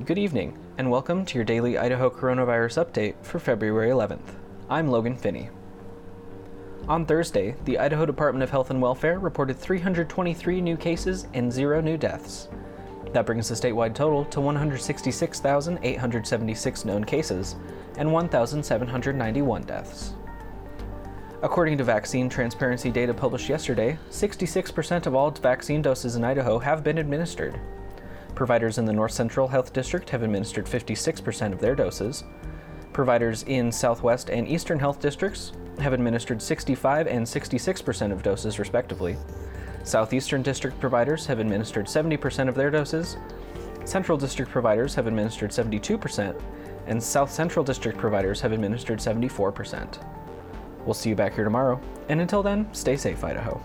Good evening, and welcome to your daily Idaho coronavirus update for February 11th. I'm Logan Finney. On Thursday, the Idaho Department of Health and Welfare reported 323 new cases and zero new deaths. That brings the statewide total to 166,876 known cases and 1,791 deaths. According to vaccine transparency data published yesterday, 66% of all vaccine doses in Idaho have been administered. Providers in the North Central Health District have administered 56% of their doses. Providers in Southwest and Eastern Health Districts have administered 65 and 66% of doses, respectively. Southeastern District providers have administered 70% of their doses. Central District providers have administered 72%, and South Central District providers have administered 74%. We'll see you back here tomorrow, and until then, stay safe, Idaho.